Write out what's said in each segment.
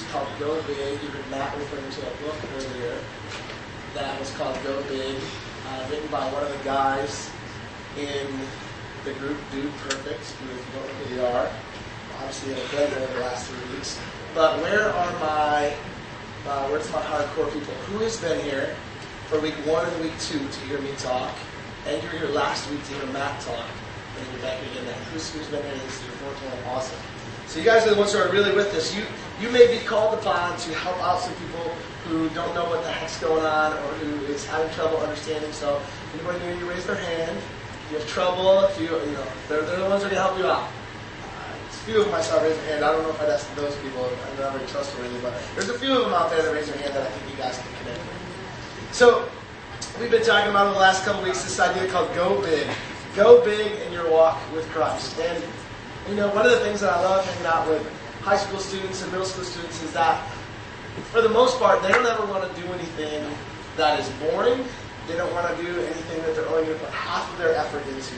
series called Go Big. You heard Matt referring to a book earlier that was called Go Big, uh, written by one of the guys in the group Dude Perfect, who is who they are, obviously have been there the last three weeks. But where are my, uh, where's my hardcore people? Who has been here for week one and week two to hear me talk? And you were here last week to hear Matt talk. And you're back again now. Who's, who's been here this is your fourth one? Awesome. So you guys are the ones who are really with this. You you may be called upon to help out some people who don't know what the heck's going on or who is having trouble understanding. So anybody near you raise their hand. If you have trouble, if you you know, they're, they're the ones who are gonna help you out. A few of them I saw raise their hand. I don't know if I'd ask those people. I'm not very trustworthy, but there's a few of them out there that raise their hand that I think you guys can connect with. So we've been talking about in the last couple weeks this idea called go big. Go big in your walk with Christ. And you know, one of the things that I love hanging out with high school students and middle school students is that, for the most part, they don't ever want to do anything that is boring. They don't want to do anything that they're only going to put half of their effort into.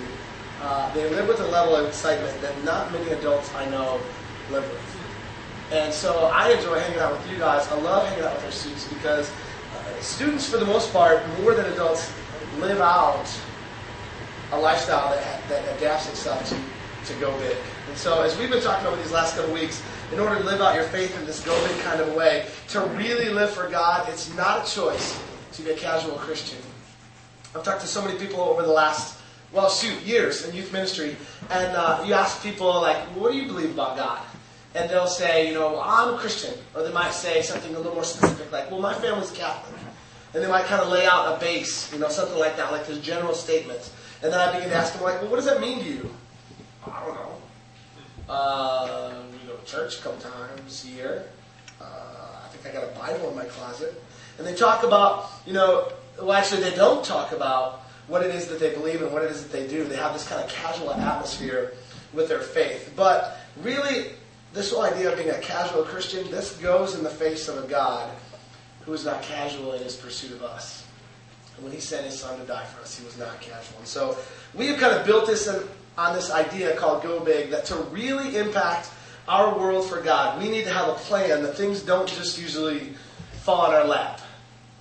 Uh, they live with a level of excitement that not many adults I know live with. And so I enjoy hanging out with you guys. I love hanging out with our students because uh, students, for the most part, more than adults, live out a lifestyle that, that adapts itself to to go big. And so, as we've been talking over these last couple weeks, in order to live out your faith in this go big kind of way, to really live for God, it's not a choice to be a casual Christian. I've talked to so many people over the last, well, shoot, years in youth ministry, and uh, you ask people, like, what do you believe about God? And they'll say, you know, I'm a Christian. Or they might say something a little more specific, like, well, my family's Catholic. And they might kind of lay out a base, you know, something like that, like this general statement. And then I begin to ask them, like, well, what does that mean to you? Uh, we go to church a couple times a year. Uh, I think I got a Bible in my closet. And they talk about, you know, well, actually, they don't talk about what it is that they believe and what it is that they do. They have this kind of casual atmosphere with their faith. But really, this whole idea of being a casual Christian, this goes in the face of a God who is not casual in his pursuit of us. And when he sent his son to die for us, he was not casual. And so we have kind of built this on this idea called Go Big that to really impact our world for God, we need to have a plan that things don't just usually fall on our lap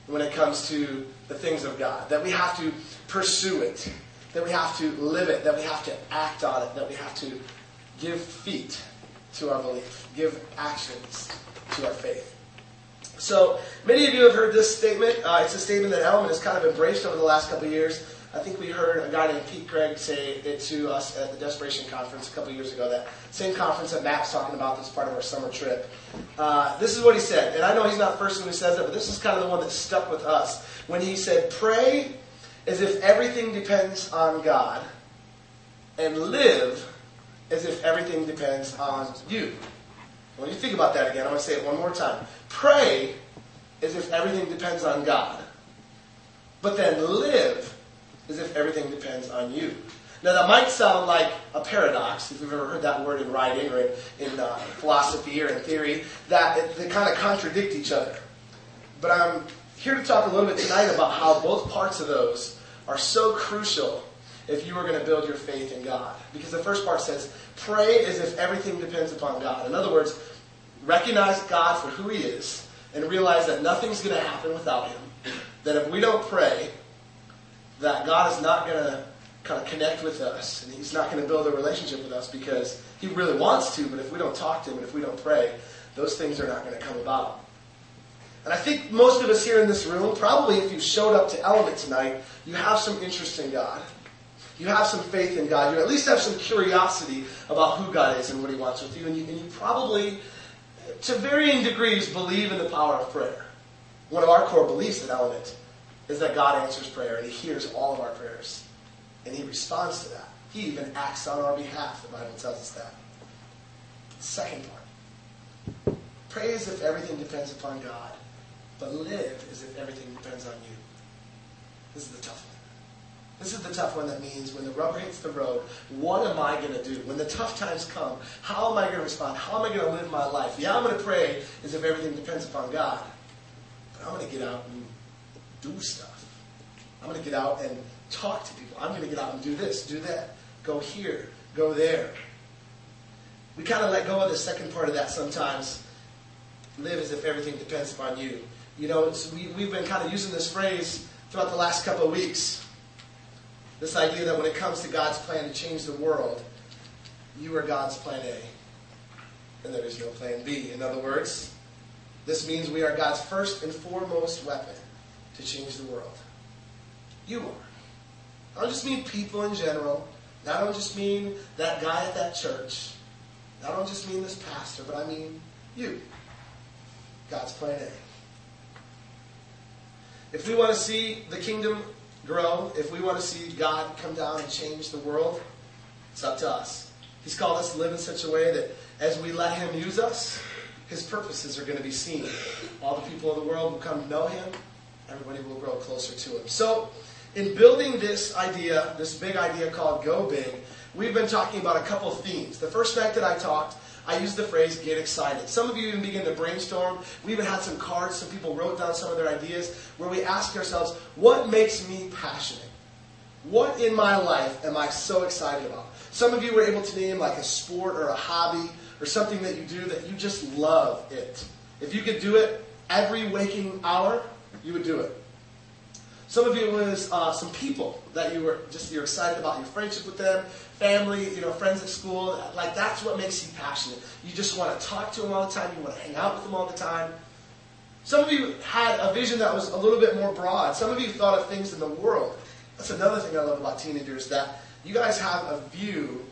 when it comes to the things of God. That we have to pursue it, that we have to live it, that we have to act on it, that we have to give feet to our belief, give actions to our faith. So many of you have heard this statement. Uh, it's a statement that Element has kind of embraced over the last couple of years. I think we heard a guy named Pete Greig say it to us at the Desperation Conference a couple years ago. That same conference that Matt's talking about that's part of our summer trip. Uh, this is what he said, and I know he's not the first one who says it, but this is kind of the one that stuck with us when he said, "Pray as if everything depends on God, and live as if everything depends on you." When you think about that again, I'm going to say it one more time. Pray as if everything depends on God, but then live as if everything depends on you. Now, that might sound like a paradox, if you've ever heard that word in writing or in, in uh, philosophy or in theory, that it, they kind of contradict each other. But I'm here to talk a little bit tonight about how both parts of those are so crucial if you are going to build your faith in God. Because the first part says, pray as if everything depends upon God. In other words, recognize God for who He is and realize that nothing's going to happen without Him. That if we don't pray, that God is not going to kind of connect with us and He's not going to build a relationship with us because He really wants to, but if we don't talk to Him and if we don't pray, those things are not going to come about. And I think most of us here in this room, probably if you showed up to Element tonight, you have some interest in God. You have some faith in God. You at least have some curiosity about who God is and what He wants with you. And you, and you probably, to varying degrees, believe in the power of prayer. One of our core beliefs at Element is that God answers prayer and He hears all of our prayers. And He responds to that. He even acts on our behalf, the Bible tells us that. Second part. Pray as if everything depends upon God, but live as if everything depends on you. This is the tough one. This is the tough one that means when the rubber hits the road, what am I going to do? When the tough times come, how am I going to respond? How am I going to live my life? Yeah, I'm going to pray as if everything depends upon God, but I'm going to get out and do stuff. I'm going to get out and talk to people. I'm going to get out and do this, do that, go here, go there. We kind of let go of the second part of that sometimes live as if everything depends upon you. You know, we, we've been kind of using this phrase throughout the last couple of weeks. This idea that when it comes to God's plan to change the world, you are God's plan A, and there is no plan B. In other words, this means we are God's first and foremost weapon to change the world. You are. I don't just mean people in general. I don't just mean that guy at that church. I don't just mean this pastor, but I mean you. God's plan A. If we want to see the kingdom grow, if we want to see God come down and change the world, it's up to us. He's called us to live in such a way that as we let Him use us, His purposes are going to be seen. All the people of the world will come to know Him. Everybody will grow closer to Him. So, in building this idea, this big idea called Go Big, we've been talking about a couple themes. The first night that I talked, I used the phrase get excited. Some of you even begin to brainstorm. We even had some cards, some people wrote down some of their ideas, where we asked ourselves, what makes me passionate? What in my life am I so excited about? Some of you were able to name like a sport or a hobby or something that you do that you just love it. If you could do it every waking hour, you would do it. Some of you was uh, some people that you were just you're excited about your friendship with them, family, you know, friends at school. Like that's what makes you passionate. You just want to talk to them all the time. You want to hang out with them all the time. Some of you had a vision that was a little bit more broad. Some of you thought of things in the world. That's another thing I love about teenagers that you guys have a view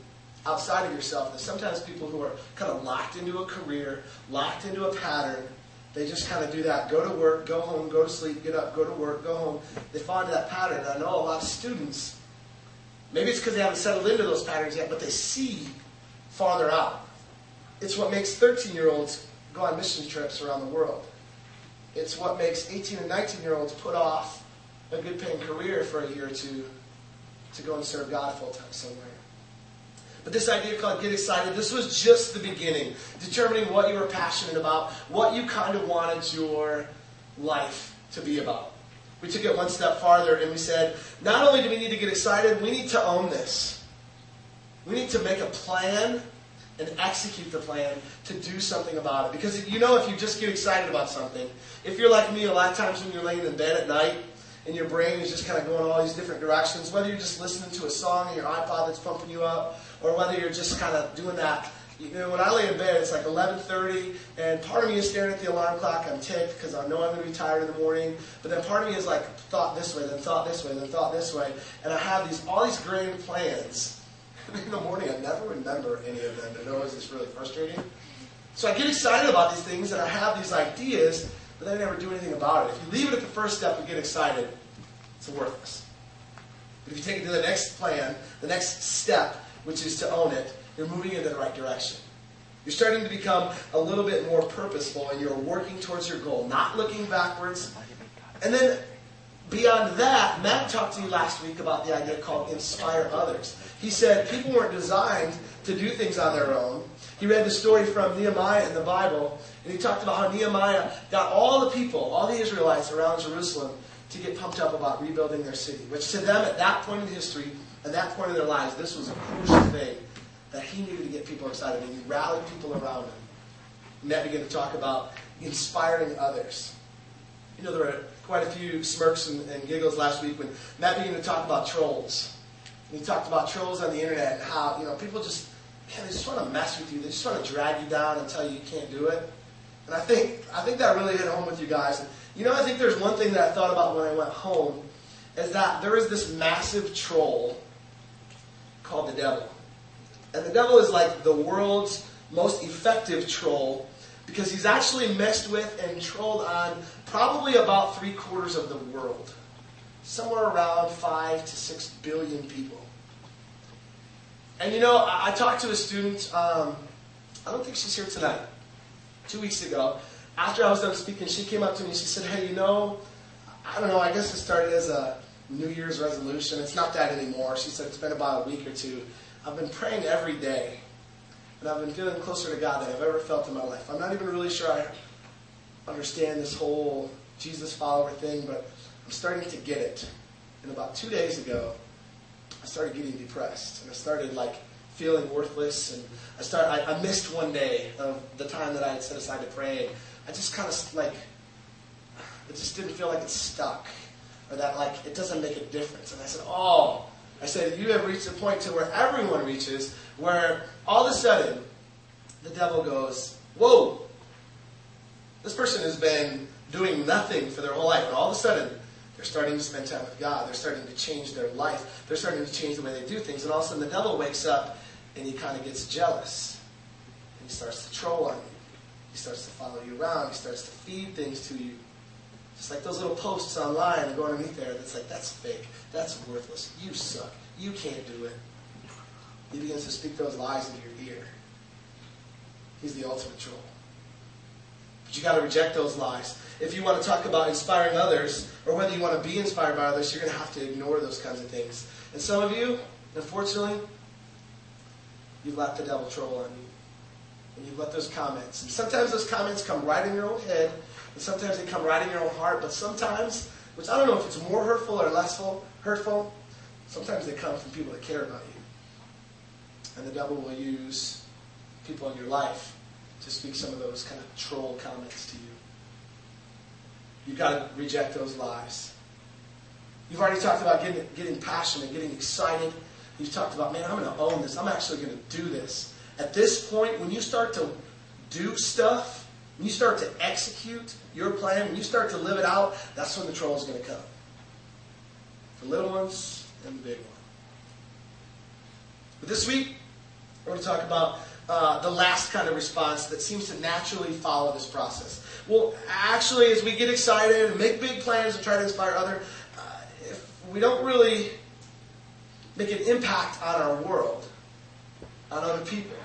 outside of yourself that sometimes people who are kind of locked into a career, locked into a pattern, they just kind of do that. Go to work, go home, go to sleep, get up, go to work, go home. They fall into that pattern. I know a lot of students, maybe it's because they haven't settled into those patterns yet, but they see farther out. It's what makes 13 year olds go on mission trips around the world. It's what makes 18 and 19 year olds put off a good paying career for a year or two to go and serve God full time somewhere. This idea called Get Excited, this was just the beginning. Determining what you were passionate about, what you kind of wanted your life to be about. We took it one step farther and we said, not only do we need to get excited, we need to own this. We need to make a plan and execute the plan to do something about it. Because you know, if you just get excited about something, if you're like me, a lot of times when you're laying in bed at night and your brain is just kind of going all these different directions, whether you're just listening to a song in your iPod that's pumping you up, or whether you're just kind of doing that. You know, when I lay in bed, it's like 11:30, and part of me is staring at the alarm clock. I'm ticked because I know I'm going to be tired in the morning. But then part of me is like thought this way, then thought this way, then thought this way, and I have these all these grand plans. In the morning, I never remember any of them. And always is really frustrating. So I get excited about these things, and I have these ideas, but then I never do anything about it. If you leave it at the first step and get excited, it's worthless. But if you take it to the next plan, the next step, which is to own it, you're moving in the right direction. You're starting to become a little bit more purposeful and you're working towards your goal, not looking backwards. And then beyond that, Matt talked to you last week about the idea called inspire others. He said people weren't designed to do things on their own. He read the story from Nehemiah in the Bible, and he talked about how Nehemiah got all the people, all the Israelites around Jerusalem, to get pumped up about rebuilding their city, which to them at that point in history, at that point in their lives, this was a crucial thing that he needed to get people excited, and he rallied people around him. And that began to talk about inspiring others. You know, there were quite a few smirks and, and giggles last week when Matt began to talk about trolls. And he talked about trolls on the internet and how, you know, people just, man, they just want to mess with you. They just want to drag you down and tell you you can't do it. And I think, I think that really hit home with you guys. And, you know, I think there's one thing that I thought about when I went home is that there is this massive troll called the devil. And the devil is like the world's most effective troll because he's actually messed with and trolled on probably about three quarters of the world. Somewhere around five to six billion people. And you know, I, I talked to a student, um, I don't think she's here tonight, two weeks ago. After I was done speaking, she came up to me and she said, Hey, you know, I don't know, I guess it started as a New Year's resolution. It's not that anymore. She said, It's been about a week or two. I've been praying every day. And I've been feeling closer to God than I've ever felt in my life. I'm not even really sure I understand this whole Jesus follower thing, but I'm starting to get it. And about two days ago, I started getting depressed. And I started like feeling worthless. And I started, I, I missed one day of the time that I had set aside to pray. and I just kind of like, it just didn't feel like it stuck, or that like it doesn't make a difference. And I said, oh, I said, you have reached a point to where everyone reaches, where all of a sudden, the devil goes, whoa, this person has been doing nothing for their whole life, and all of a sudden, they're starting to spend time with God. They're starting to change their life. They're starting to change the way they do things. And all of a sudden, the devil wakes up and he kind of gets jealous. And he starts to troll on you. He starts to follow you around. He starts to feed things to you. Just like those little posts online that go underneath there that's like, that's fake. That's worthless. You suck. You can't do it. He begins to speak those lies into your ear. He's the ultimate troll. But you got to reject those lies if you want to talk about inspiring others, or whether you want to be inspired by others, you're going to have to ignore those kinds of things. And some of you, unfortunately, you've let the devil troll on you. And you've let those comments. And sometimes those comments come right in your own head, and sometimes they come right in your own heart, but sometimes, which I don't know if it's more hurtful or less hurtful, sometimes they come from people that care about you. And the devil will use people in your life to speak some of those kind of troll comments to you. You've got to reject those lies. You've already talked about getting, getting passionate, getting excited. You've talked about, man, I'm going to own this. I'm actually going to do this. At this point, when you start to do stuff, when you start to execute your plan, when you start to live it out, that's when the troll is going to come. The little ones and the big one. But this week, we're going to talk about uh, the last kind of response that seems to naturally follow this process. Well, actually, as we get excited and make big plans and try to inspire other, uh, if we don't really make an impact on our world, on other people,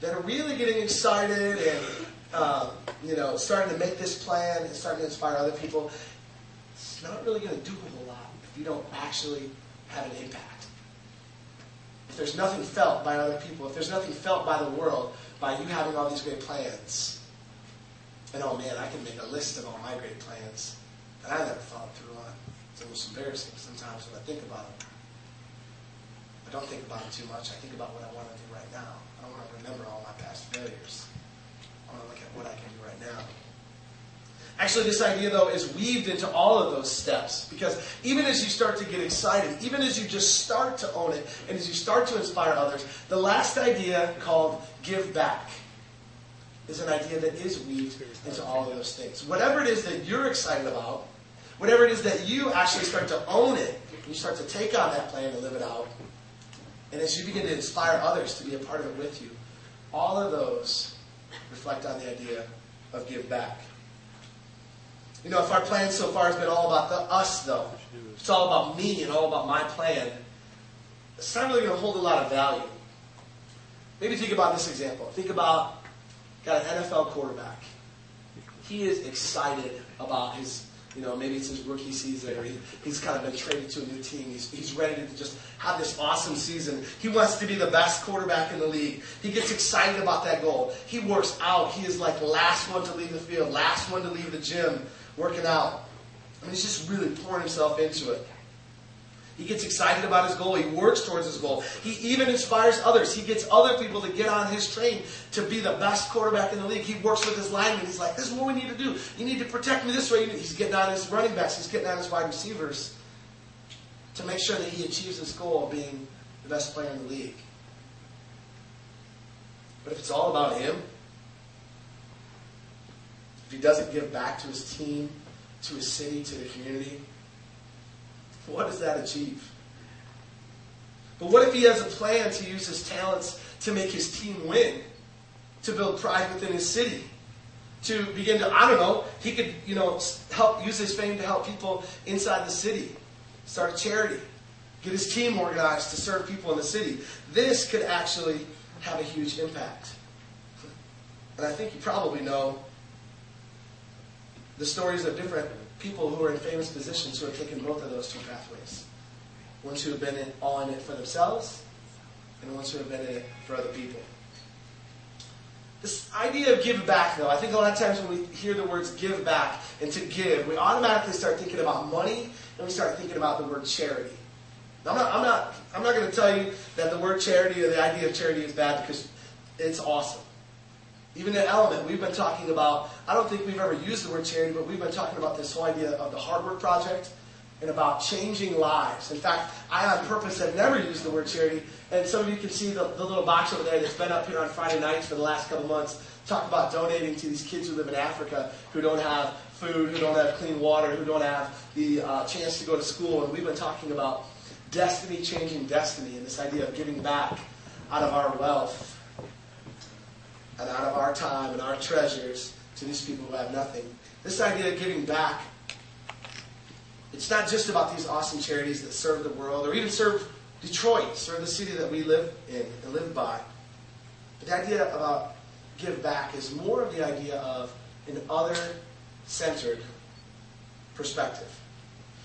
that are really getting excited and um, you know starting to make this plan and starting to inspire other people, it's not really going to do a whole lot if you don't actually have an impact. If there's nothing felt by other people, if there's nothing felt by the world by you having all these great plans, and oh man, I can make a list of all my great plans that I never followed through on. It's almost embarrassing sometimes when I think about them. I don't think about it too much. I think about what I want to do right now. I don't want to remember all my past failures. I want to look at what I can do right now. Actually, this idea, though, is weaved into all of those steps because even as you start to get excited, even as you just start to own it, and as you start to inspire others, the last idea called give back is an idea that is weaved into all of those things. Whatever it is that you're excited about, whatever it is that you actually start to own it, you start to take on that plan and live it out, and as you begin to inspire others to be a part of it with you, all of those reflect on the idea of give back. You know, if our plan so far has been all about the us, though, it's all about me and all about my plan, it's not really going to hold a lot of value. Maybe think about this example. Think about got an NFL quarterback. He is excited about his, you know, maybe it's his rookie season or he, he's kind of been traded to a new team. He's, he's ready to just have this awesome season. He wants to be the best quarterback in the league. He gets excited about that goal. He works out. He is like last one to leave the field, last one to leave the gym, working out. I mean, he's just really pouring himself into it. He gets excited about his goal. He works towards his goal. He even inspires others. He gets other people to get on his train to be the best quarterback in the league. He works with his linemen. He's like, this is what we need to do. You need to protect me this way. He's getting on his running backs. He's getting on his wide receivers to make sure that he achieves his goal of being the best player in the league. But if it's all about him, if he doesn't give back to his team, to his city, to the community, what does that achieve? But what if he has a plan to use his talents to make his team win? To build pride within his city? To begin to, I don't know, he could, you know, help use his fame to help people inside the city. Start a charity. Get his team organized to serve people in the city. This could actually have a huge impact. And I think you probably know the stories of different people who are in famous positions who have taken both of those two pathways. Ones who have been in, all in it for themselves, and ones who have been in it for other people. This idea of give back, though, I think a lot of times when we hear the words give back and to give, we automatically start thinking about money and we start thinking about the word charity. I'm not, I'm not, I'm not going to tell you that the word charity or the idea of charity is bad because it's awesome. Even at Element, we've been talking about, I don't think we've ever used the word charity, but we've been talking about this whole idea of the hard work project and about changing lives. In fact, I on purpose have never used the word charity, and some of you can see the, the little box over there that's been up here on Friday nights for the last couple months. Talk about donating to these kids who live in Africa who don't have food, who don't have clean water, who don't have the uh, chance to go to school. And we've been talking about destiny changing destiny and this idea of giving back out of our wealth and out of our time and our treasures to these people who have nothing. This idea of giving back, it's not just about these awesome charities that serve the world or even serve Detroit, serve the city that we live in and live by. But the idea about give back is more of the idea of an other centered perspective.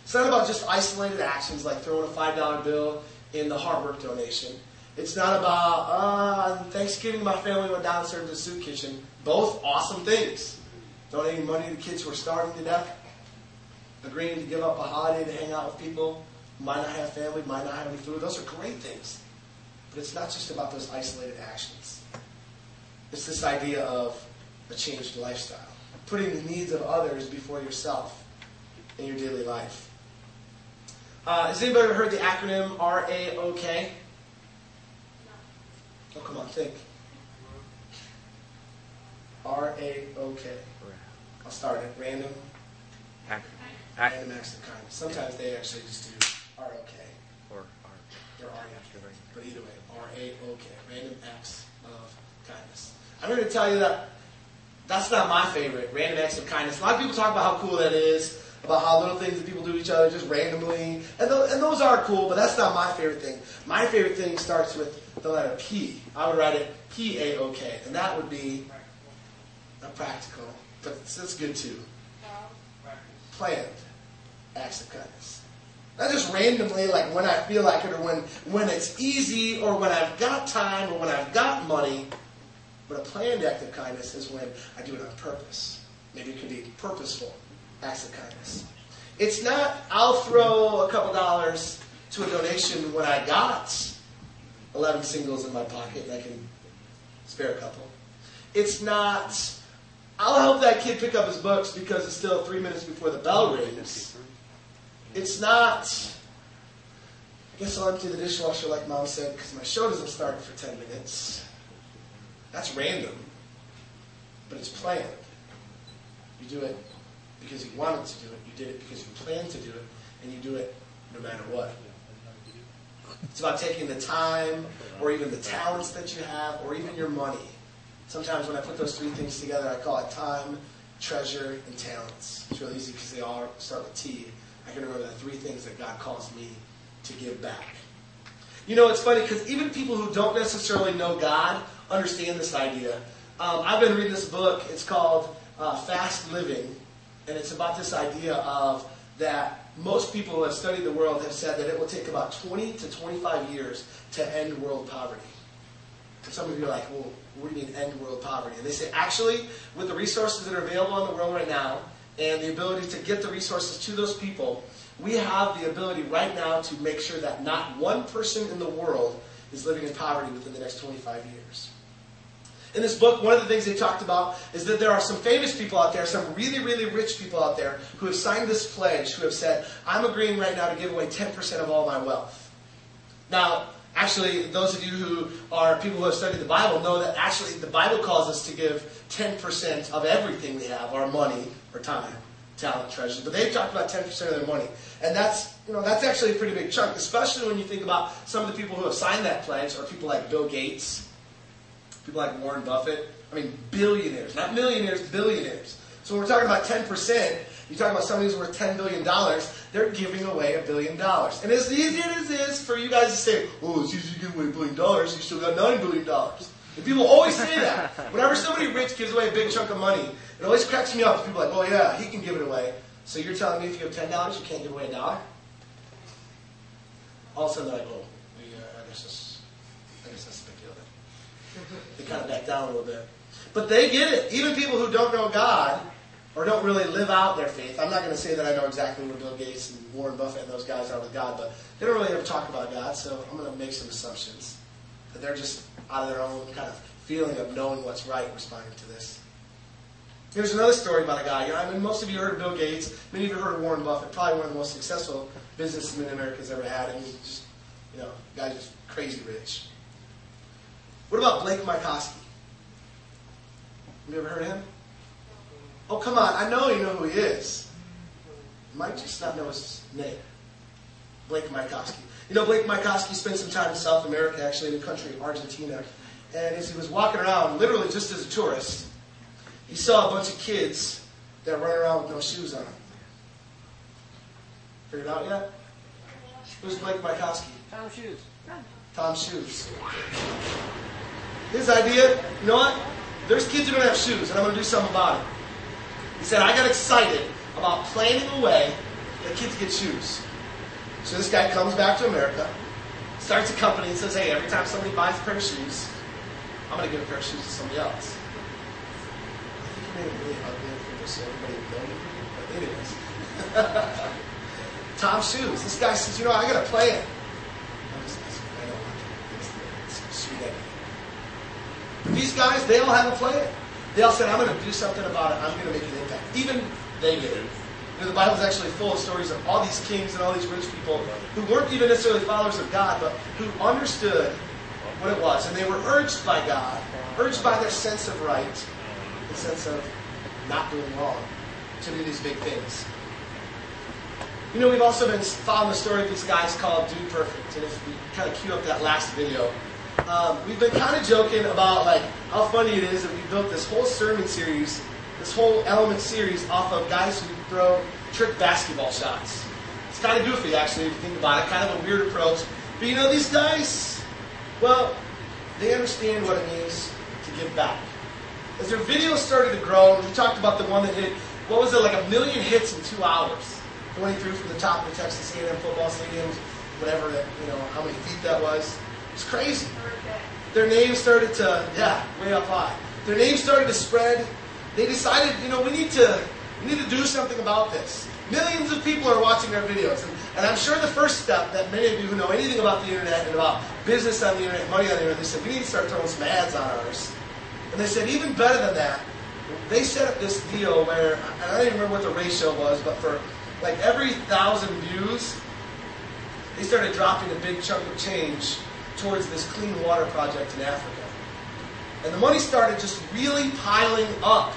It's not about just isolated actions like throwing a $5 bill in the hard work donation. It's not about, uh, Thanksgiving my family went down and served the soup kitchen. Both awesome things. Donating money to kids who are starving to death. Agreeing to give up a holiday to hang out with people who might not have family, might not have any food. Those are great things. But it's not just about those isolated actions. It's this idea of a changed lifestyle. Putting the needs of others before yourself in your daily life. Uh, has anybody ever heard the acronym RAOK? Oh, come on, think. R A O K. I'll start it. Random. Act, Random acts of kindness. Sometimes they actually just do R O K. or, or Or R. But either way, R A O K. Random acts of kindness. I'm going to tell you that that's not my favorite. Random acts of kindness. A lot of people talk about how cool that is, about how little things that people do to each other just randomly, and those, and those are cool. But that's not my favorite thing. My favorite thing starts with the letter P. I would write it P A O K, and that would be a practical, but it's good too. Planned acts of kindness. Not just randomly, like when I feel like it, or when when it's easy, or when I've got time, or when I've got money. But a planned act of kindness is when I do it on purpose. Maybe it could be purposeful acts of kindness. It's not, I'll throw a couple dollars to a donation when I got 11 singles in my pocket and I can spare a couple. It's not, I'll help that kid pick up his books because it's still three minutes before the bell rings. It's not, I guess I'll empty the dishwasher like mom said because my show doesn't start for 10 minutes. That's random, but it's planned. You do it because you wanted to do it. You did it because you planned to do it, and you do it no matter what. It's about taking the time, or even the talents that you have, or even your money. Sometimes when I put those three things together, I call it time, treasure, and talents. It's really easy because they all start with T. I can remember the three things that God calls me to give back. You know, it's funny because even people who don't necessarily know God understand this idea. Um, I've been reading this book. It's called uh, Fast Living, and it's about this idea of that most people who have studied the world have said that it will take about 20 to 25 years to end world poverty. And some of you are like, well, what do you mean end world poverty? And they say, actually, with the resources that are available in the world right now, and the ability to get the resources to those people, we have the ability right now to make sure that not one person in the world is living in poverty within the next 25 years. In this book, one of the things they talked about is that there are some famous people out there, some really, really rich people out there, who have signed this pledge, who have said, I'm agreeing right now to give away 10% of all my wealth. Now, actually, those of you who are people who have studied the Bible know that actually the Bible calls us to give 10% of everything we have, our money, our time, talent, treasures. But they've talked about 10% of their money. And that's, you know, that's actually a pretty big chunk, especially when you think about some of the people who have signed that pledge are people like Bill Gates, people like Warren Buffett. I mean, billionaires, not millionaires, billionaires. So when we're talking about 10%, you're talking about somebody who's worth $10 billion, they're giving away a billion dollars. And as easy as it is for you guys to say, oh, it's easy to give away a billion dollars, you still got $9 billion. And people always say that. Whenever somebody rich gives away a big chunk of money, it always cracks me up. People are like, oh yeah, he can give it away. So you're telling me if you have $10, you can't give away a dollar? All of a sudden they're like, oh, yeah, I guess that's, I guess that's a big deal then they kind of back down a little bit. But they get it. Even people who don't know God or don't really live out their faith. I'm not going to say that I know exactly where Bill Gates and Warren Buffett and those guys are with God, but they don't really ever talk about God, so I'm going to make some assumptions that they're just out of their own kind of feeling of knowing what's right responding to this. Here's another story about a guy. You know, I mean, most of you heard of Bill Gates. Many of you heard of Warren Buffett. Probably one of the most successful businessmen America's ever had. And mean, just, you know, guy's just crazy rich. What about Blake? Have you ever heard of him? Oh, come on. I know you know who he is. You might just not know his name. Blake Mycoskie. You know, Blake Mycoskie spent some time in South America, actually, in the country of Argentina. And as he was walking around, literally just as a tourist, he saw a bunch of kids that run around with no shoes on. Figured it out yet? Who's Blake Mycoskie? TOMS Shoes. TOMS Shoes. His idea, you know what? There's kids who don't have shoes, and I'm going to do something about it. He said, I got excited about planning a way that kids get shoes. So this guy comes back to America, starts a company, and says, hey, every time somebody buys a pair of shoes, I'm going to give a pair of shoes to somebody else. I think he made it really ugly for just everybody to know him. But anyways. TOMS Shoes. This guy says, you know, I got a plan. I'm just, I don't want to. It's a sweet idea. These guys, they all have a plan. They all said, I'm going to do something about it. I'm going to make an impact. Even they did. You know, the Bible's actually full of stories of all these kings and all these rich people who weren't even necessarily followers of God, but who understood what it was. And they were urged by God, urged by their sense of right, the sense of not doing wrong, to do these big things. You know, we've also been following the story of these guys called Dude Perfect. And if we kind of cue up that last video, um, we've been kind of joking about like how funny it is that we built this whole sermon series, this whole element series off of guys who throw trick basketball shots. It's kind of goofy, actually, if you think about it. Kind of a weird approach. But you know, these guys, well, they understand what it means to give back. As their videos started to grow, we talked about the one that hit, what was it, like a million hits in two hours. He threw from the top of the Texas A&M football stadium, whatever, that, you know, how many feet that was. It's crazy. Their name started to, yeah, way up high. Their name started to spread. They decided, you know, we need to, we need to do something about this. Millions of people are watching our videos. And, and I'm sure the first step that many of you who know anything about the internet and about business on the internet, money on the internet, they said, we need to start throwing some ads on ours. And they said, even better than that, they set up this deal where, I don't even remember what the ratio was, but for like every thousand views, they started dropping a big chunk of change towards this clean water project in Africa. And the money started just really piling up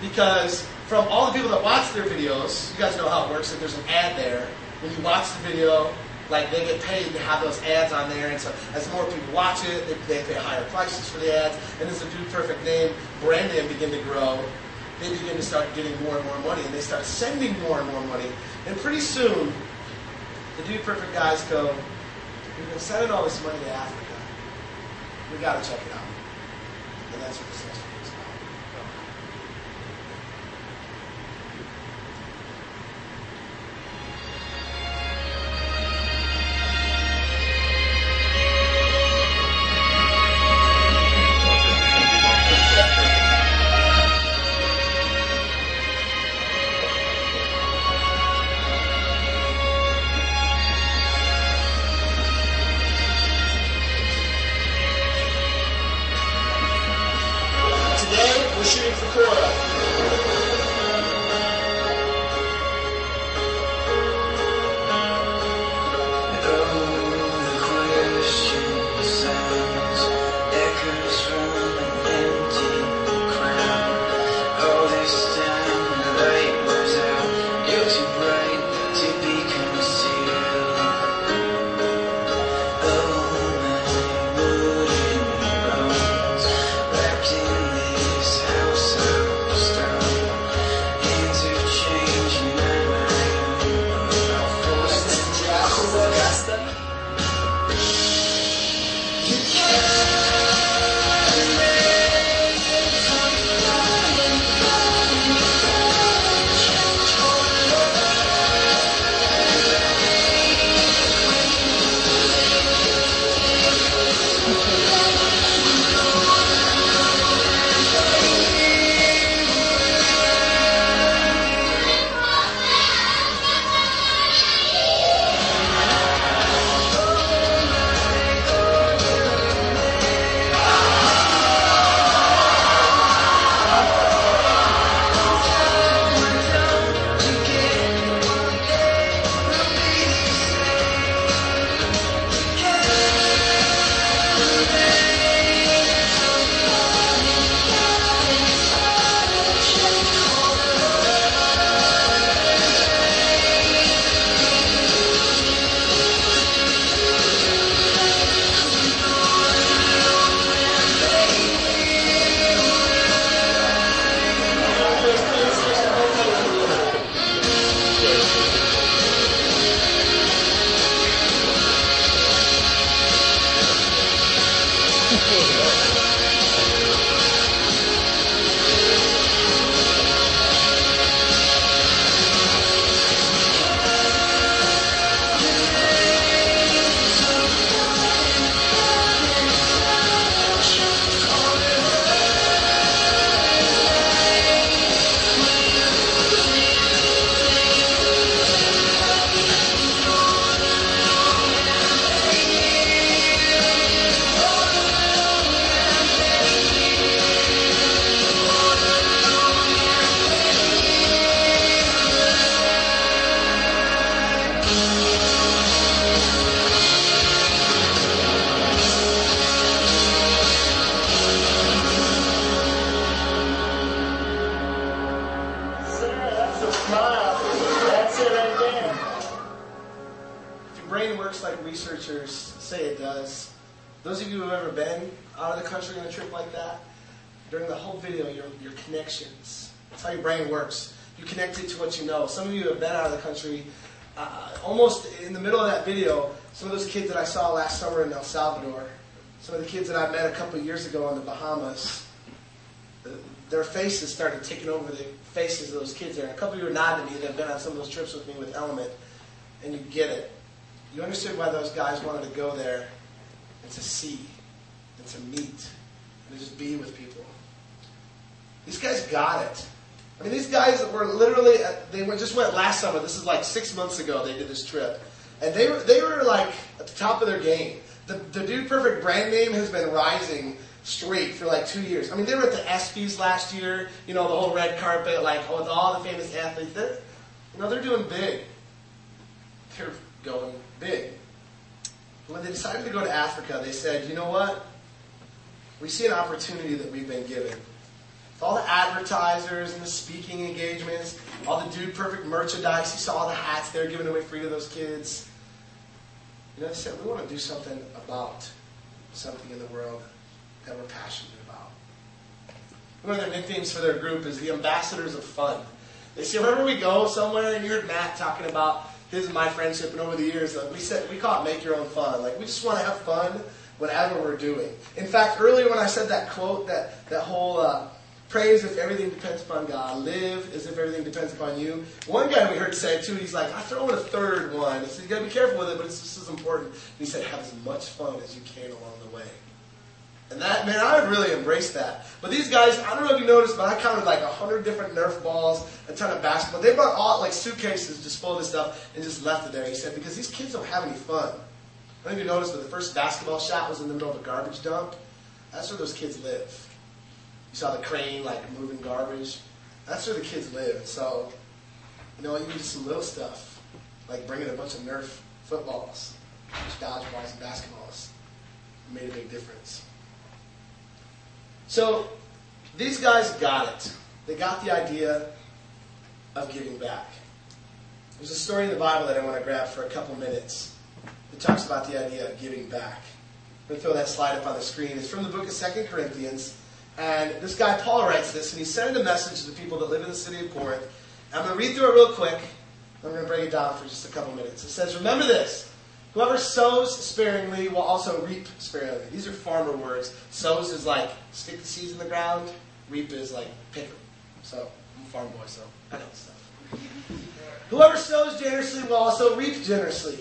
because from all the people that watch their videos, you guys know how it works, that there's an ad there. When you watch the video, like they get paid to have those ads on there, and so as more people watch it, they, they pay higher prices for the ads, and as the Dude Perfect name brand name begin to grow, they begin to start getting more and more money, and they start sending more and more money, and pretty soon, the Dude Perfect guys go, we've been sending all this money to Africa. We got to check it out, and that's what this is your brain works like researchers Say it does. Those of you who have ever been out of the country on a trip like that, during the whole video, your, your connections. That's how your brain works. You connect it to what you know. Some of you have been out of the country uh, almost in the middle of that video, some of those kids that I saw last summer in El Salvador, some of the kids that I met a couple years ago in the Bahamas, their faces started taking over the faces of those kids there. And a couple of you are nodding to me that have been on some of those trips with me with Element, and you get it. You understood why those guys wanted to go there and to see and to meet and to just be with people. These guys got it. I mean, these guys were literally, uh, they just went last summer. This is like six months ago they did this trip. And they were, they were like at the top of their game. The, the Dude Perfect brand name has been rising straight for like two years. I mean, they were at the ESPYs last year, you know, the whole red carpet, like with all the famous athletes. They're, you know, they're doing big. They're going big. When they decided to go to Africa, they said, you know what? We see an opportunity that we've been given. All the advertisers and the speaking engagements, all the Dude Perfect merchandise, you saw all the hats they're giving away free to those kids. You know, they said, we want to do something about something in the world that we're passionate about. One of their nicknames for their group is the Ambassadors of Fun. They say, wherever we go somewhere, and you heard Matt talking about his and my friendship, and over the years, we said, we call it make your own fun. Like, we just want to have fun whatever we're doing. In fact, earlier when I said that quote, that, that whole uh, pray as if everything depends upon God, live as if everything depends upon you. One guy we heard say too, he's like, I throw in a third one. He said, you gotta be careful with it, but it's just as important. And he said, have as much fun as you can along the way. And that, man, I really embrace that. But these guys, I don't know if you noticed, but I counted like a hundred different Nerf balls, a ton of basketball. They brought all like suitcases just full of stuff and just left it there. He said, because these kids don't have any fun. I don't know if you noticed, but the first basketball shot was in the middle of a garbage dump. That's where those kids live. You saw the crane like moving garbage. That's where the kids live. So, you know, you do some little stuff, like bringing a bunch of Nerf footballs, dodgeballs, and basketballs. Made a big difference. So, these guys got it. They got the idea of giving back. There's a story in the Bible that I want to grab for a couple minutes. that talks about the idea of giving back. I'm going to throw that slide up on the screen. It's from the book of Second Corinthians. And this guy, Paul, writes this, and he's sending a message to the people that live in the city of Corinth. I'm going to read through it real quick. I'm going to break it down for just a couple minutes. It says, Remember this. Whoever sows sparingly will also reap sparingly. These are farmer words. Sows is like stick the seeds in the ground. Reap is like pick them. So I'm a farm boy, so I know stuff. Whoever sows generously will also reap generously.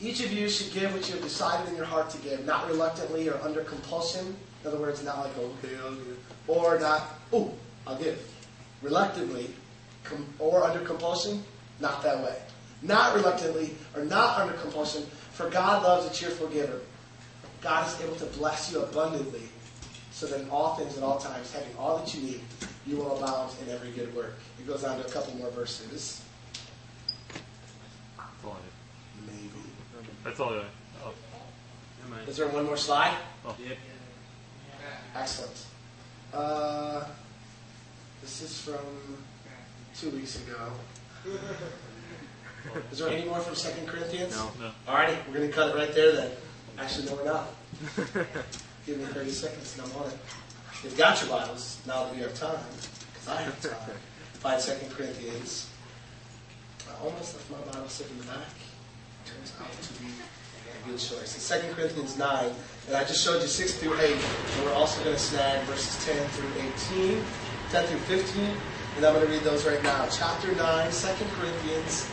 Each of you should give what you have decided in your heart to give, not reluctantly or under compulsion. In other words, not like, okay, I'll give. Or not, oh, I'll give. Reluctantly com- or under compulsion, not that way. Not reluctantly or not under compulsion, for God loves a cheerful giver. God is able to bless you abundantly, so that in all things at all times, having all that you need, you will abound in every good work. It goes on to a couple more verses. That's all Maybe. That's all I did. Oh. Is there one more slide? Oh. Yep. Excellent. Uh, this is from two weeks ago. Is there any more from Second Corinthians? No. No. Alrighty, we're going to cut it right there then. Actually, no, we're not. Give me 30 seconds and I'm on it. You've got your Bibles now that we have time, because I have time. Find Second Corinthians. I almost left my Bible sitting in the back. Turns out to be a good choice. It's Second Corinthians 9, and I just showed you 6 through 8, and we're also going to snag verses 10 through 18, 10 through 15, and I'm going to read those right now. Chapter 9, 2 Corinthians,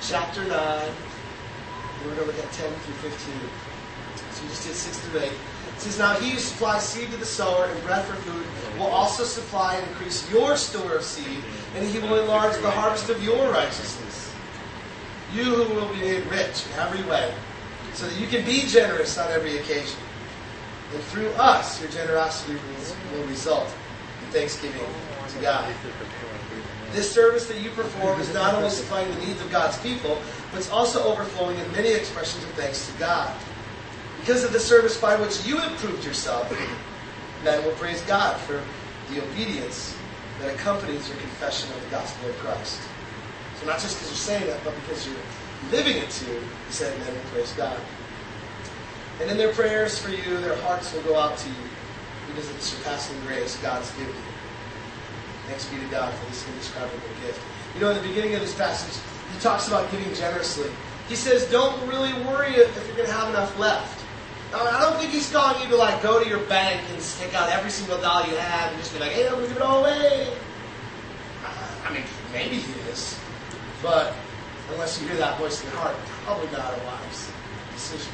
chapter 9, and we're going to look at 10 through 15. So we just did 6 through 8. It says, Now he who supplies seed to the sower and bread for food will also supply and increase your store of seed, and he will enlarge the harvest of your righteousness. You who will be made rich in every way, so that you can be generous on every occasion. And through us, your generosity will, result in thanksgiving to God. This service that you perform is not only supplying the needs of God's people, but it's also overflowing in many expressions of thanks to God. Because of the service by which you have proved yourself, men will praise God for the obedience that accompanies your confession of the gospel of Christ. So not just because you're saying it, but because you're living it too, he said, and then praise God. And in their prayers for you, their hearts will go out to you because of the surpassing grace God's given you. Thanks be to God for this indescribable gift. You know, in the beginning of this passage, he talks about giving generously. He says, don't really worry if you're going to have enough left. Now, I don't think he's calling you to like go to your bank and take out every single dollar you have and just be like, hey, I'm going to give it all away. I mean, maybe he is. But unless you hear that voice in your heart, probably not a wise decision.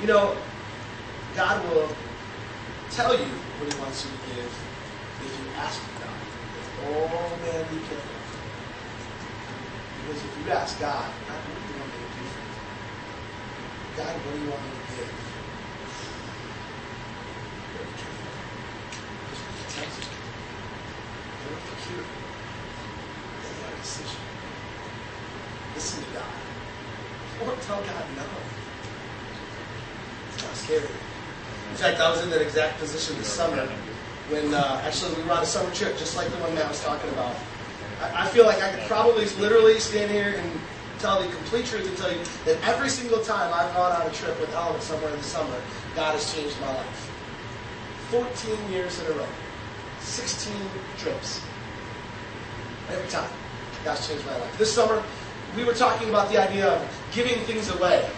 You know, God will tell you what he wants you to give if you ask God. Oh man, be careful. Because if you ask God, God, what do you want me to do for you? God, what do you want me to give? Very careful. Because when he you, have a decision. Listen to God. Or tell God no. It's not scary. In fact, I was in that exact position this summer when uh, actually we were on a summer trip, just like the one Matt was talking about. I, I feel like I could probably literally stand here and tell the complete truth and tell you that every single time I've gone on a trip with Ellen somewhere in the summer, God has changed my life. 14 years in a row, 16 trips. Every time, God's changed my life. This summer, we were talking about the idea of giving things away.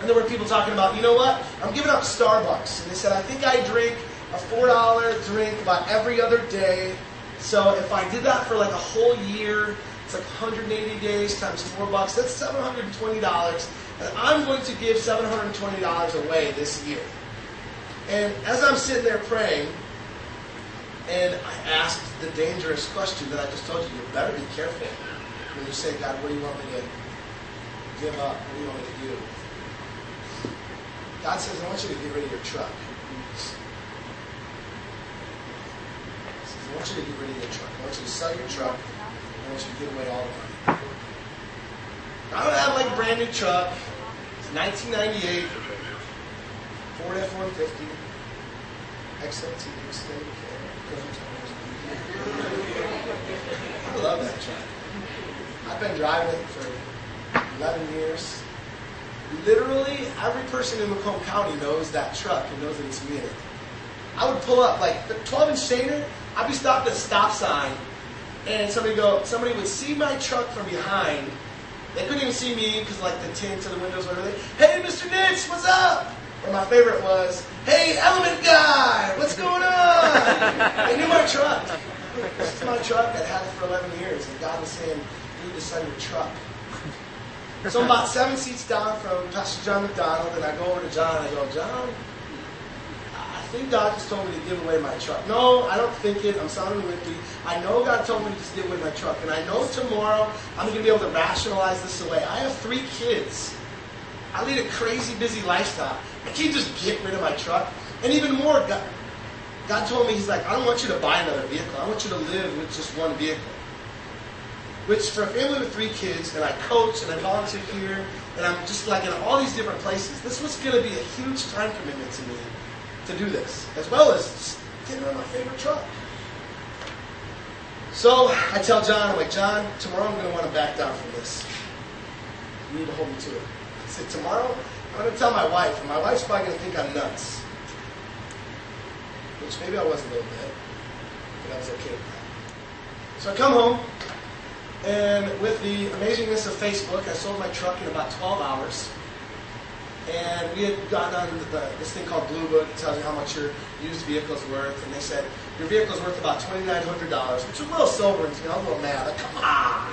And there were people talking about, you know what? I'm giving up Starbucks. And they said, I think I drink a $4 drink about every other day. So if I did that for like a whole year, it's like 180 days times four bucks. That's $720. And I'm going to give $720 away this year. And as I'm sitting there praying, and I asked the dangerous question that I just told you, you better be careful when you say, God, what do you want me to give up? What do you want me to do? God says, I want you to get rid of your truck. He says, I want you to get rid of your truck. I want you to sell your truck. I want you to give away all the money. I don't have like a brand new truck. It's 1998 Ford F-150 XLT extended I love that truck. I've been driving it for 11 years. Literally, every person in Macomb County knows that truck and knows that it's me in it. I would pull up like the 12 inch stainer. I'd be stopped at a stop sign, and somebody go. Somebody would see my truck from behind. They couldn't even see me because like the tint of the windows, whatever. They, hey, Mr. Nitz, what's up? Or my favorite was, hey, Element Guy, what's going on? they knew my truck. This is my truck. I'd had it for 11 years, and God was saying, you need to sell your truck. So I'm about seven seats down from Pastor John McDonald, and I go over to John and I go, John, I think God just told me to give away my truck. No, I don't think it. I'm sounding wimpy. I know God told me to just give away my truck, and I know tomorrow I'm going to be able to rationalize this away. I have three kids. I lead a crazy busy lifestyle. I can't just get rid of my truck. And even more, God, God told me, He's like, I don't want you to buy another vehicle. I want you to live with just one vehicle which for a family with three kids, and I coach and I volunteer here, and I'm just like in all these different places, this was going to be a huge time commitment to me to do this, as well as getting on my favorite truck. So I tell John, I'm like, John, tomorrow I'm going to want to back down from this. You need to hold me to it. I said, tomorrow I'm going to tell my wife, and my wife's probably going to think I'm nuts. Which maybe I was a little bit, but I was okay with that. So I come home, and with the amazingness of Facebook, I sold my truck in about 12 hours. And we had gotten on the, this thing called Blue Book. It tells you how much your used vehicle is worth. And they said, your vehicle is worth about $2,900, which was a little sobering to me. I was a little mad. Like, come on.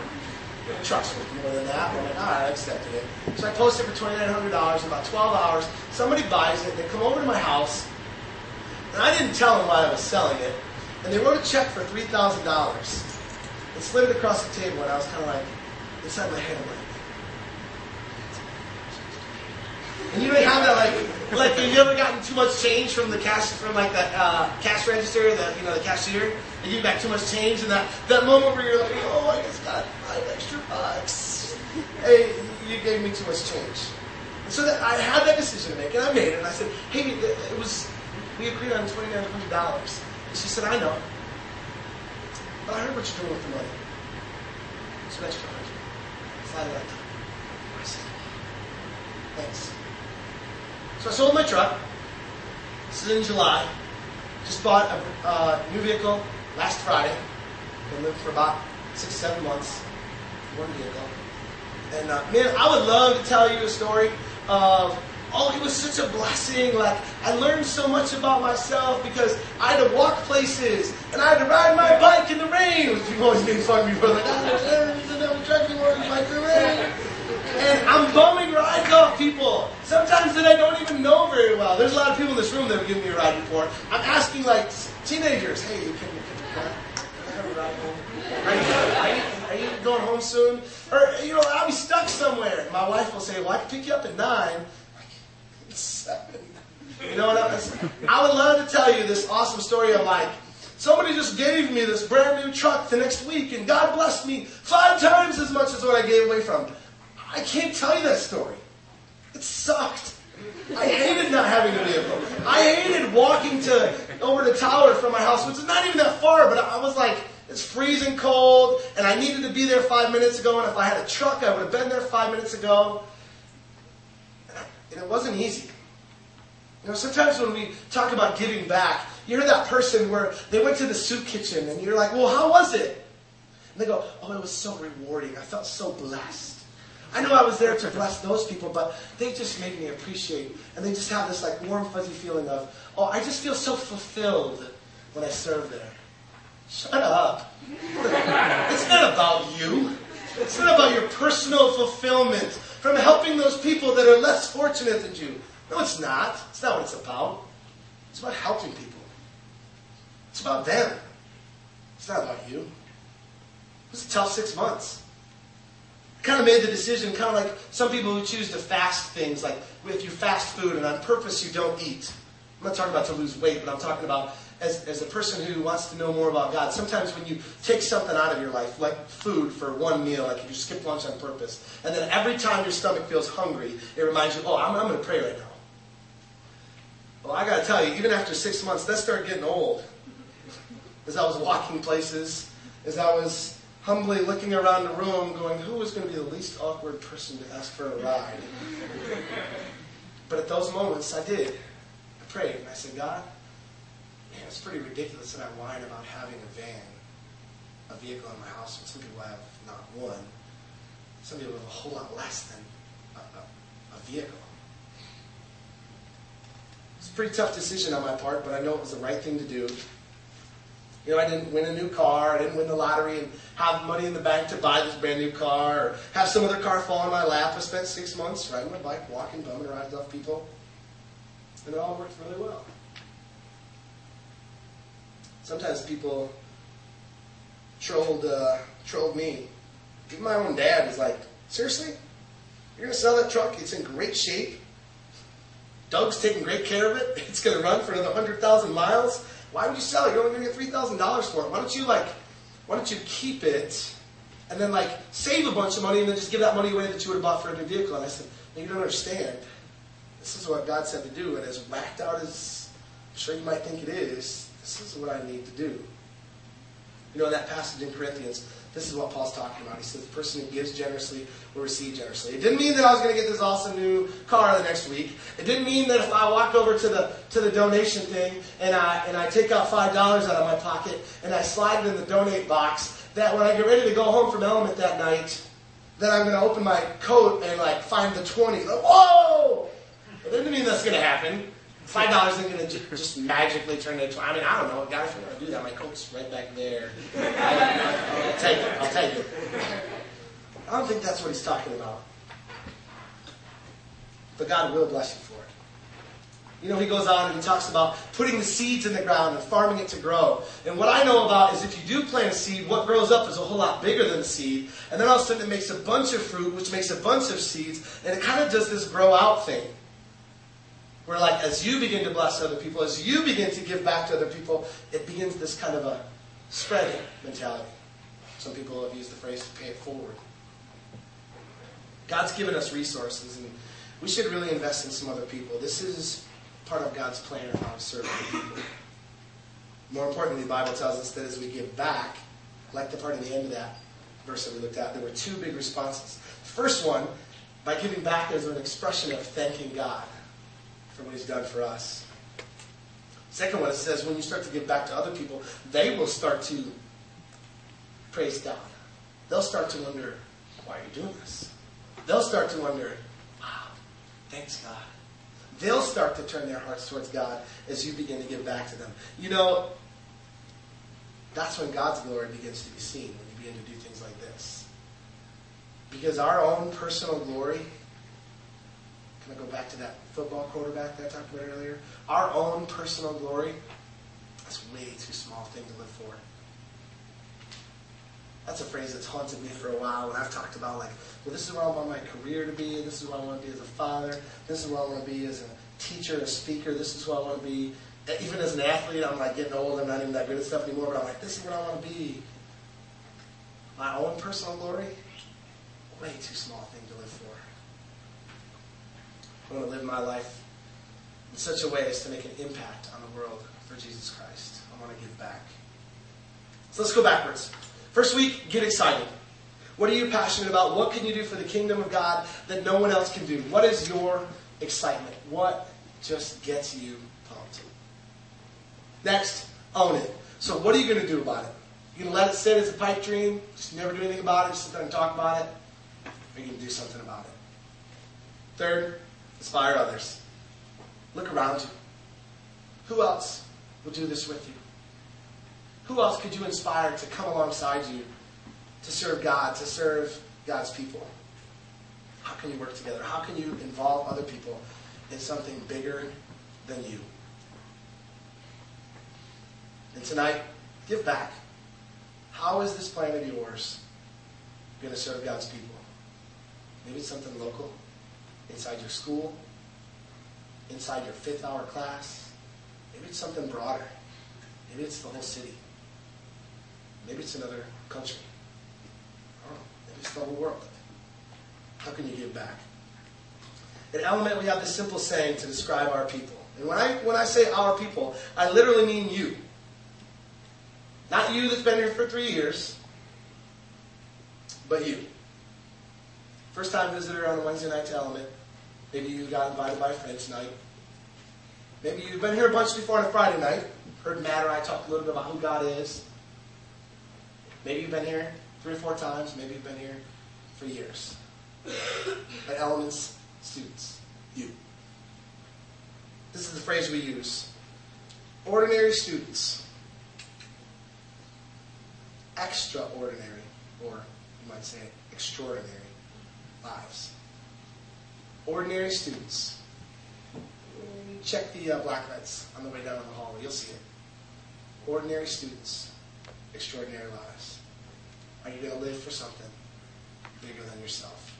Your truck's worth more than that. I'm like, all right, I accepted it. So I posted for $2,900 in about 12 hours. Somebody buys it. They come over to my house. And I didn't tell them why I was selling it. And they wrote a check for $3,000 and slid it across the table, and I was kind of like, inside my head, I'm like, and you don't have that like, like have you ever gotten too much change from the cash, from like the uh, cash register, the you know the cashier, give you back too much change, and that that moment where you're like, oh, I just got five extra bucks. Hey, you gave me too much change. And so that I had that decision to make, and I made it. And I said, hey, it was we agreed on twenty nine hundred dollars. And she said, I know. But I heard what you're doing with the money. Some extra money. Slide it on I said, thanks. So I sold my truck. This is in July. Just bought a uh, new vehicle last Friday. Been living for about six, seven months. One vehicle. And uh, man, I would love to tell you a story of oh, it was such a blessing. Like I learned so much about myself because I had to walk places and I had to ride my bike in the rain. People always made fun of me for like, I oh, there's a truck anymore, bike in the rain. And I'm bumming rides off people. Sometimes that I don't even know very well. There's a lot of people in this room that have given me a ride before. I'm asking like teenagers, hey, can, can, can, have a ride home? Are you, are, you, are you going home soon? Or, you know, I'll be stuck somewhere. My wife will say, well, I can pick you up at 9. 7. You know what I'm saying? I would love to tell you this awesome story of like, somebody just gave me this brand new truck the next week and God blessed me five times as much as what I gave away from. I can't tell you that story. It sucked. I hated not having a vehicle. I hated walking to over the tower from my house, which is not even that far, but I was like, it's freezing cold, and I needed to be there five minutes ago, and if I had a truck, I would have been there five minutes ago. And it wasn't easy. You know, sometimes when we talk about giving back, you hear that person where they went to the soup kitchen, and you're like, well, how was it? And they go, oh, it was so rewarding. I felt so blessed. I know I was there to bless those people, but they just made me appreciate, and they just have this like warm, fuzzy feeling of, oh, I just feel so fulfilled when I serve there. Shut up. It's not about you. It's not about your personal fulfillment from helping those people that are less fortunate than you. No, it's not. It's not what it's about. It's about helping people. It's about them. It's not about you. It was a tough six months kind of made the decision, kind of like some people who choose to fast things, like if you fast food and on purpose you don't eat. I'm not talking about to lose weight, but I'm talking about as, as a person who wants to know more about God. Sometimes when you take something out of your life, like food for one meal, like if you skip lunch on purpose, and then every time your stomach feels hungry, it reminds you, oh, I'm, I'm going to pray right now. Well, I got to tell you, even after six months, that started getting old. As I was walking places, as I was humbly looking around the room, going, who was going to be the least awkward person to ask for a ride? but at those moments, I did. I prayed, and I said, God, man, it's pretty ridiculous that I whine about having a van, a vehicle in my house, when some people have not one. Some people have a whole lot less than a, a, a vehicle. Pretty tough decision on my part, but I know it was the right thing to do. You know, I didn't win a new car. I didn't win the lottery and have money in the bank to buy this brand new car or have some other car fall in my lap. I spent six months riding my bike, walking, bumming rides off people. And it all worked really well. Sometimes people trolled, uh, trolled me. Even my own dad was like, seriously? You're to sell that truck? It's in great shape. Doug's taking great care of it. It's going to run for another 100,000 miles. Why would you sell it? You're only going to get three thousand dollars for it. Why don't you like, why don't you keep it, and then like save a bunch of money, and then just give that money away that you would have bought for a new vehicle? And I said, no, you don't understand. This is what God said to do, and as whacked out as I'm sure you might think it is, this is what I need to do. You know, in that passage in Corinthians, this is what Paul's talking about. He says, the person who gives generously will receive generously. It didn't mean that I was going to get this awesome new car the next week. It didn't mean that if I walk over to the to the donation thing and I and I take out five dollars out of my pocket and I slide it in the donate box, that when I get ready to go home from Element that night, then I'm going to open my coat and like find the twenty. Like, whoa! It didn't mean that's going to happen. Five dollars isn't going to just magically turn into. I mean, I don't know, guys. You want to do that, my coat's right back there. I, will take it. I'll take it. I don't think that's what he's talking about. But God will bless you for it. You know, he goes on and he talks about putting the seeds in the ground and farming it to grow. And what I know about is if you do plant a seed, what grows up is a whole lot bigger than the seed. And then all of a sudden it makes a bunch of fruit, which makes a bunch of seeds. And it kind of does this grow out thing. Where, like, as you begin to bless other people, as you begin to give back to other people, it begins this kind of a spreading mentality. Some people have used the phrase pay it forward. God's given us resources, and we should really invest in some other people. This is part of God's plan of how to serve people. More importantly, the Bible tells us that as we give back, like the part of the end of that verse that we looked at, there were two big responses. First one, by giving back as an expression of thanking God for what He's done for us. Second one, it says when you start to give back to other people, they will start to praise God. They'll start to wonder, why are you doing this? They'll start to wonder, wow, thanks God. They'll start to turn their hearts towards God as you begin to give back to them. You know, that's when God's glory begins to be seen, when you begin to do things like this. Because our own personal glory, can I go back to that football quarterback that I talked about earlier? Our own personal glory, that's way too small thing to live for. That's a phrase that's haunted me for a while when I've talked about like, well, this is where I want my career to be, this is what I want to be as a father, this is what I want to be as a teacher, a speaker, this is what I want to be. Even as an athlete, I'm like getting old, I'm not even that good at stuff anymore, but I'm like, this is what I want to be. My own personal glory, way too small thing to live for. I want to live my life in such a way as to make an impact on the world for Jesus Christ. I want to give back. So let's go backwards. First week, get excited. What are you passionate about? What can you do for the kingdom of God that no one else can do? What is your excitement? What just gets you pumped? Next, own it. So, what are you going to do about it? You going to let it sit as a pipe dream, just never do anything about it, just sit there and talk about it? Or are you going to do something about it? Third, inspire others. Look around you. Who else will do this with you? Who else could you inspire to come alongside you to serve God, to serve God's people? How can you work together? How can you involve other people in something bigger than you? And tonight, give back. How is this plan of yours going to serve God's people? Maybe it's something local, inside your school, inside your fifth hour class. Maybe it's something broader. Maybe it's the whole city. Maybe it's another country. Know. Maybe it's the whole world. How can you give back? At Element, we have this simple saying to describe our people. And when I, when I say our people, I literally mean you. Not you that's been here for three years, but you. First time visitor on a Wednesday night to Element. Maybe you got invited by a friend tonight. Maybe you've been here a bunch before on a Friday night. Heard Matt or I talk a little bit about who God is. Maybe you've been here three or four times. Maybe you've been here for years. At Elements students, you. This is the phrase we use. Ordinary students. Extraordinary, or you might say extraordinary lives. Ordinary students. Check the uh, black lights on the way down in the hallway. You'll see it. Ordinary students, extraordinary lives. Are you going to live for something bigger than yourself?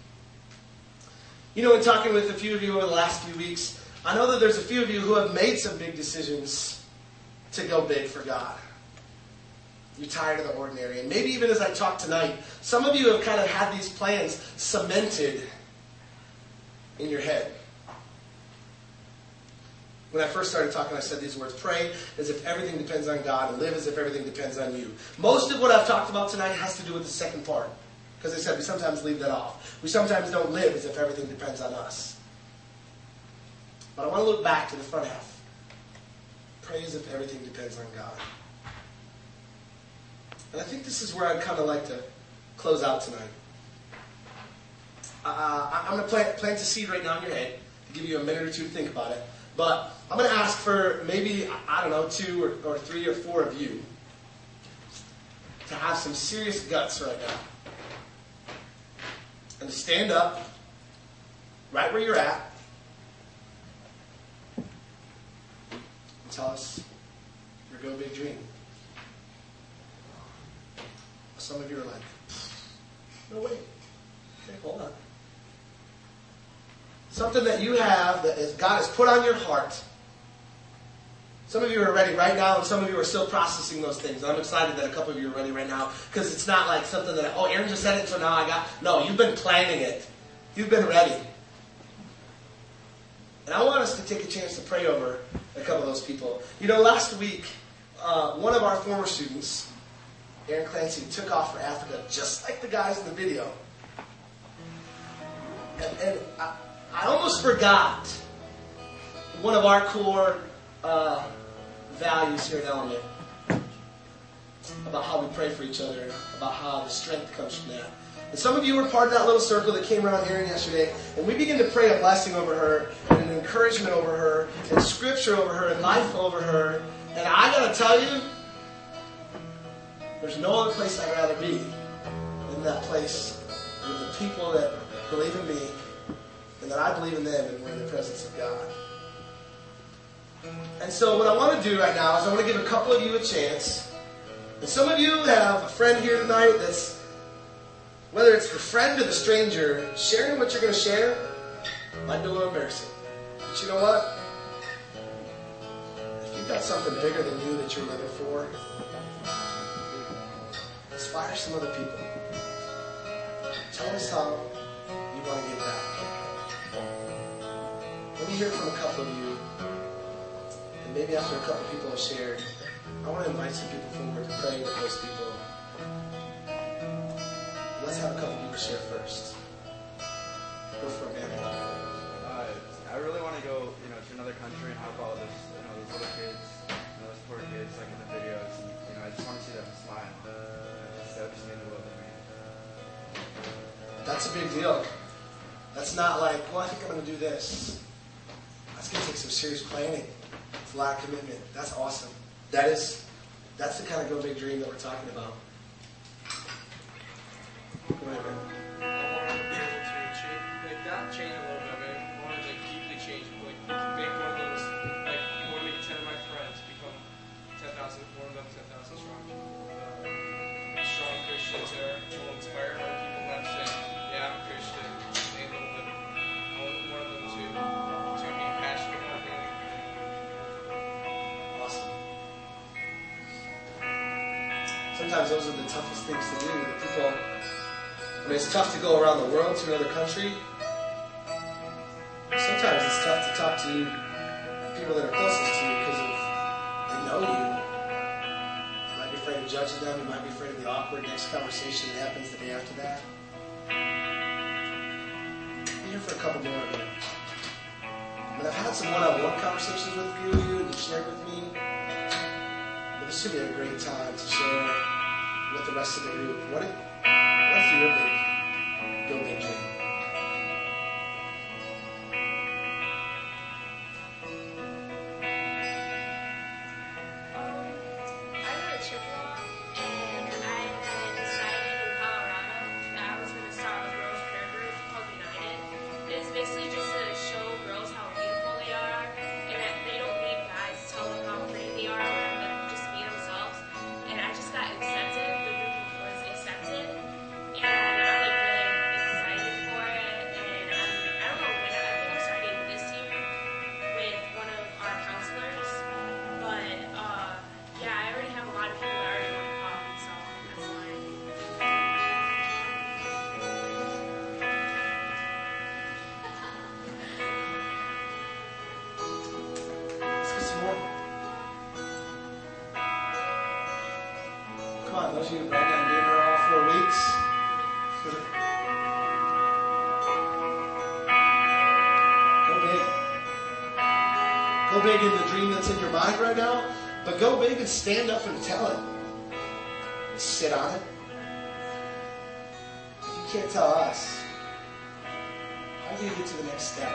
You know, in talking with a few of you over the last few weeks, I know that there's a few of you who have made some big decisions to go big for God. You're tired of the ordinary. And maybe even as I talk tonight, some of you have kind of had these plans cemented in your head. When I first started talking, I said these words pray as if everything depends on God and live as if everything depends on you. Most of what I've talked about tonight has to do with the second part. Because I said we sometimes leave that off. We sometimes don't live as if everything depends on us. But I want to look back to the front half. Pray as if everything depends on God. And I think this is where I'd kind of like to close out tonight. Uh, I'm going to plant, plant a seed right now in your head to give you a minute or two to think about it. But I'm going to ask for maybe, I don't know, two or, or three or four of you to have some serious guts right now. And to stand up right where you're at and tell us your go big dream. Some of you are like, no, way. Okay, hold on. Something that you have that God has put on your heart. Some of you are ready right now, and some of you are still processing those things. I'm excited that a couple of you are ready right now because it's not like something that, oh, Aaron just said it, so now I got. No, you've been planning it, you've been ready. And I want us to take a chance to pray over a couple of those people. You know, last week, uh, one of our former students Erin Clancy took off for Africa just like the guys in the video. And, and I, I almost forgot one of our core uh, values here at Element about how we pray for each other, about how the strength comes from that. And some of you were part of that little circle that came around Erin yesterday, and we began to pray a blessing over her, and an encouragement over her, and scripture over her, and life over her. And I gotta tell you, there's no other place I'd rather be than that place with the people that believe in me, that I believe in them, and we're in the presence of God. And so, what I want to do right now is I want to give a couple of you a chance. And some of you have a friend here tonight that's, whether it's the friend or the stranger, sharing what you're going to share might be a little embarrassing. But you know what? If you've got something bigger than you that you're living for, inspire some other people. Tell us how you want to give back. Let me hear from a couple of you. And maybe after a couple of people have shared, I want to invite some people forward to pray with those people. Let's have a couple people share first. Go for it, man. Uh, I really want to go, you know, to another country and help all those, you know, those little kids, you know, those poor kids, like in the videos. And, you know, I just want to see them smile. Just mean the world to me. That's a big deal. That's not like, well, I think I'm going to do this. That's going to take some serious planning. It's a lot of commitment. That's awesome. That is, that's the kind of go big dream that we're talking about. Go ahead, able to like not change a little Sometimes those are the toughest things to do. The people, I mean, it's tough to go around the world to another country. Sometimes it's tough to talk to people that are closest to you because of they know you. You might be afraid of judging them. You might be afraid of the awkward next conversation that happens the day after that. I'm here for a couple more. I mean, I've had some one-on-one conversations with a few of you, and shared with me. But this should be a great time to share with the rest of the group. What if, what if your big, go big stand up and tell it. And sit on it. If you can't tell us, how do you get to the next step?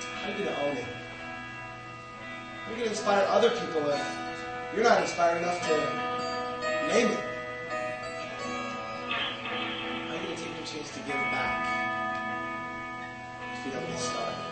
How are you going to own it? How are you going to inspire other people if you're not inspired enough to name it? How are you going to take your chance to give back if you don't get started?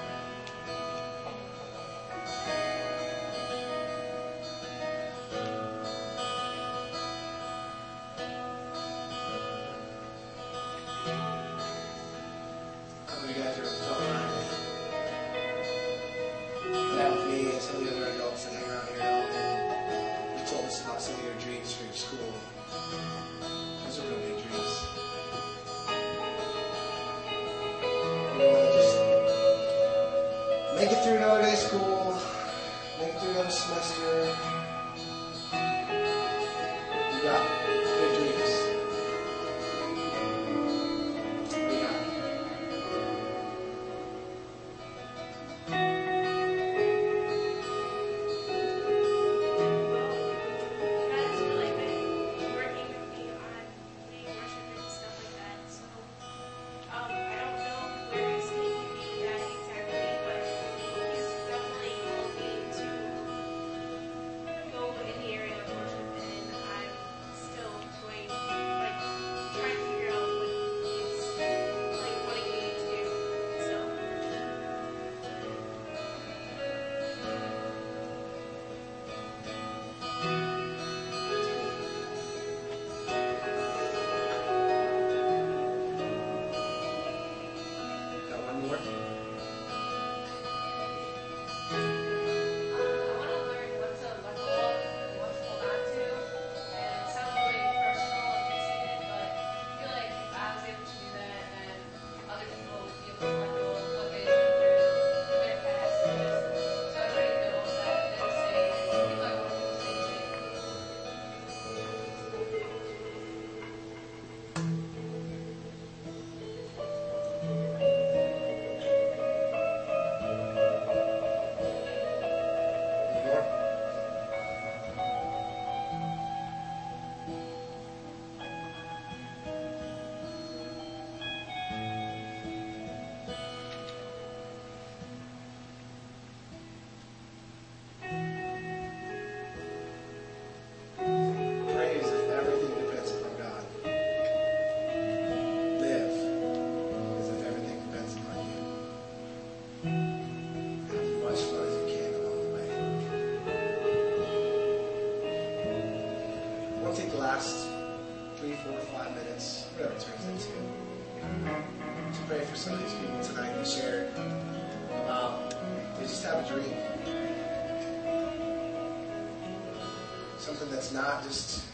Something that's not just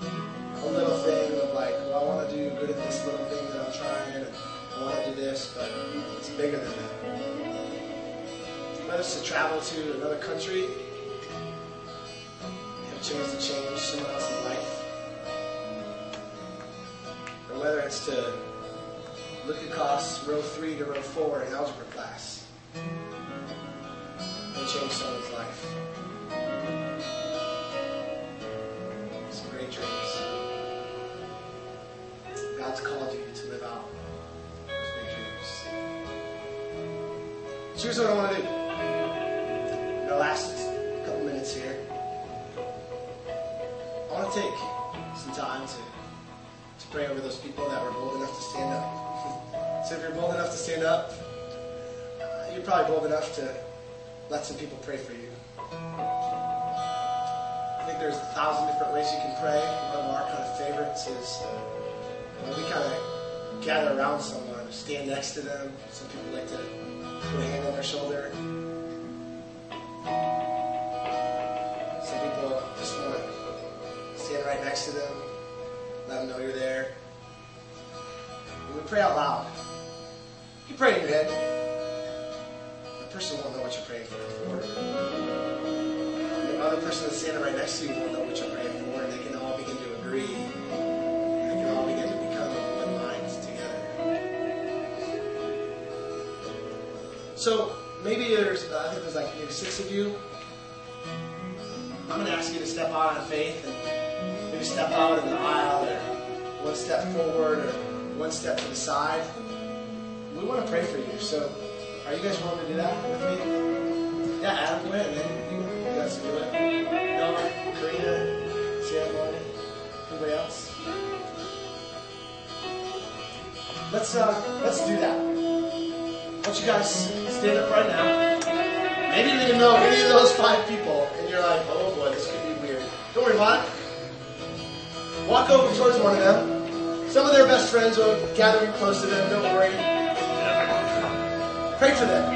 a little thing of like, well, I want to do good at this little thing that I'm trying, and I want to do this, but it's bigger than that. Let us to travel to another country, have a chance to change someone else's life, or whether it's to look across row three to row four in algebra class and change someone's life. Great dreams. God's called you to live out those big dreams. Here's what I want to do. In the last couple minutes here, I want to take some time to, to pray over those people that were bold enough to stand up. so if you're bold enough to stand up, uh, you're probably bold enough to let some people pray for you. There's a thousand different ways you can pray. One of our kind of favorites is we kind of gather around someone, stand next to them. Some people like to put a hand on their shoulder. Some people just want to stand right next to them, let them know you're there. And we pray out loud. You pray in your head. The person won't know what you're praying for. The other person that's standing right next to you won't know what you're praying for, and they can all begin to agree. They can all begin to become one mind together. So maybe there's, I think there's like maybe six of you. I'm going to ask you to step out on faith and maybe step out in the aisle or one step forward or one step to the side. We want to pray for you. So are you guys willing to do that with me? Yeah, Adam then you, you guys do it. Lonnie, anybody else? Let's uh, let's do that. Don't you guys stand up right now? Maybe you didn't know any of those five people, and you're like, oh boy, this could be weird. Don't worry about it. Walk over towards one of them. Some of their best friends are gathering close to them. Don't worry. Pray for them.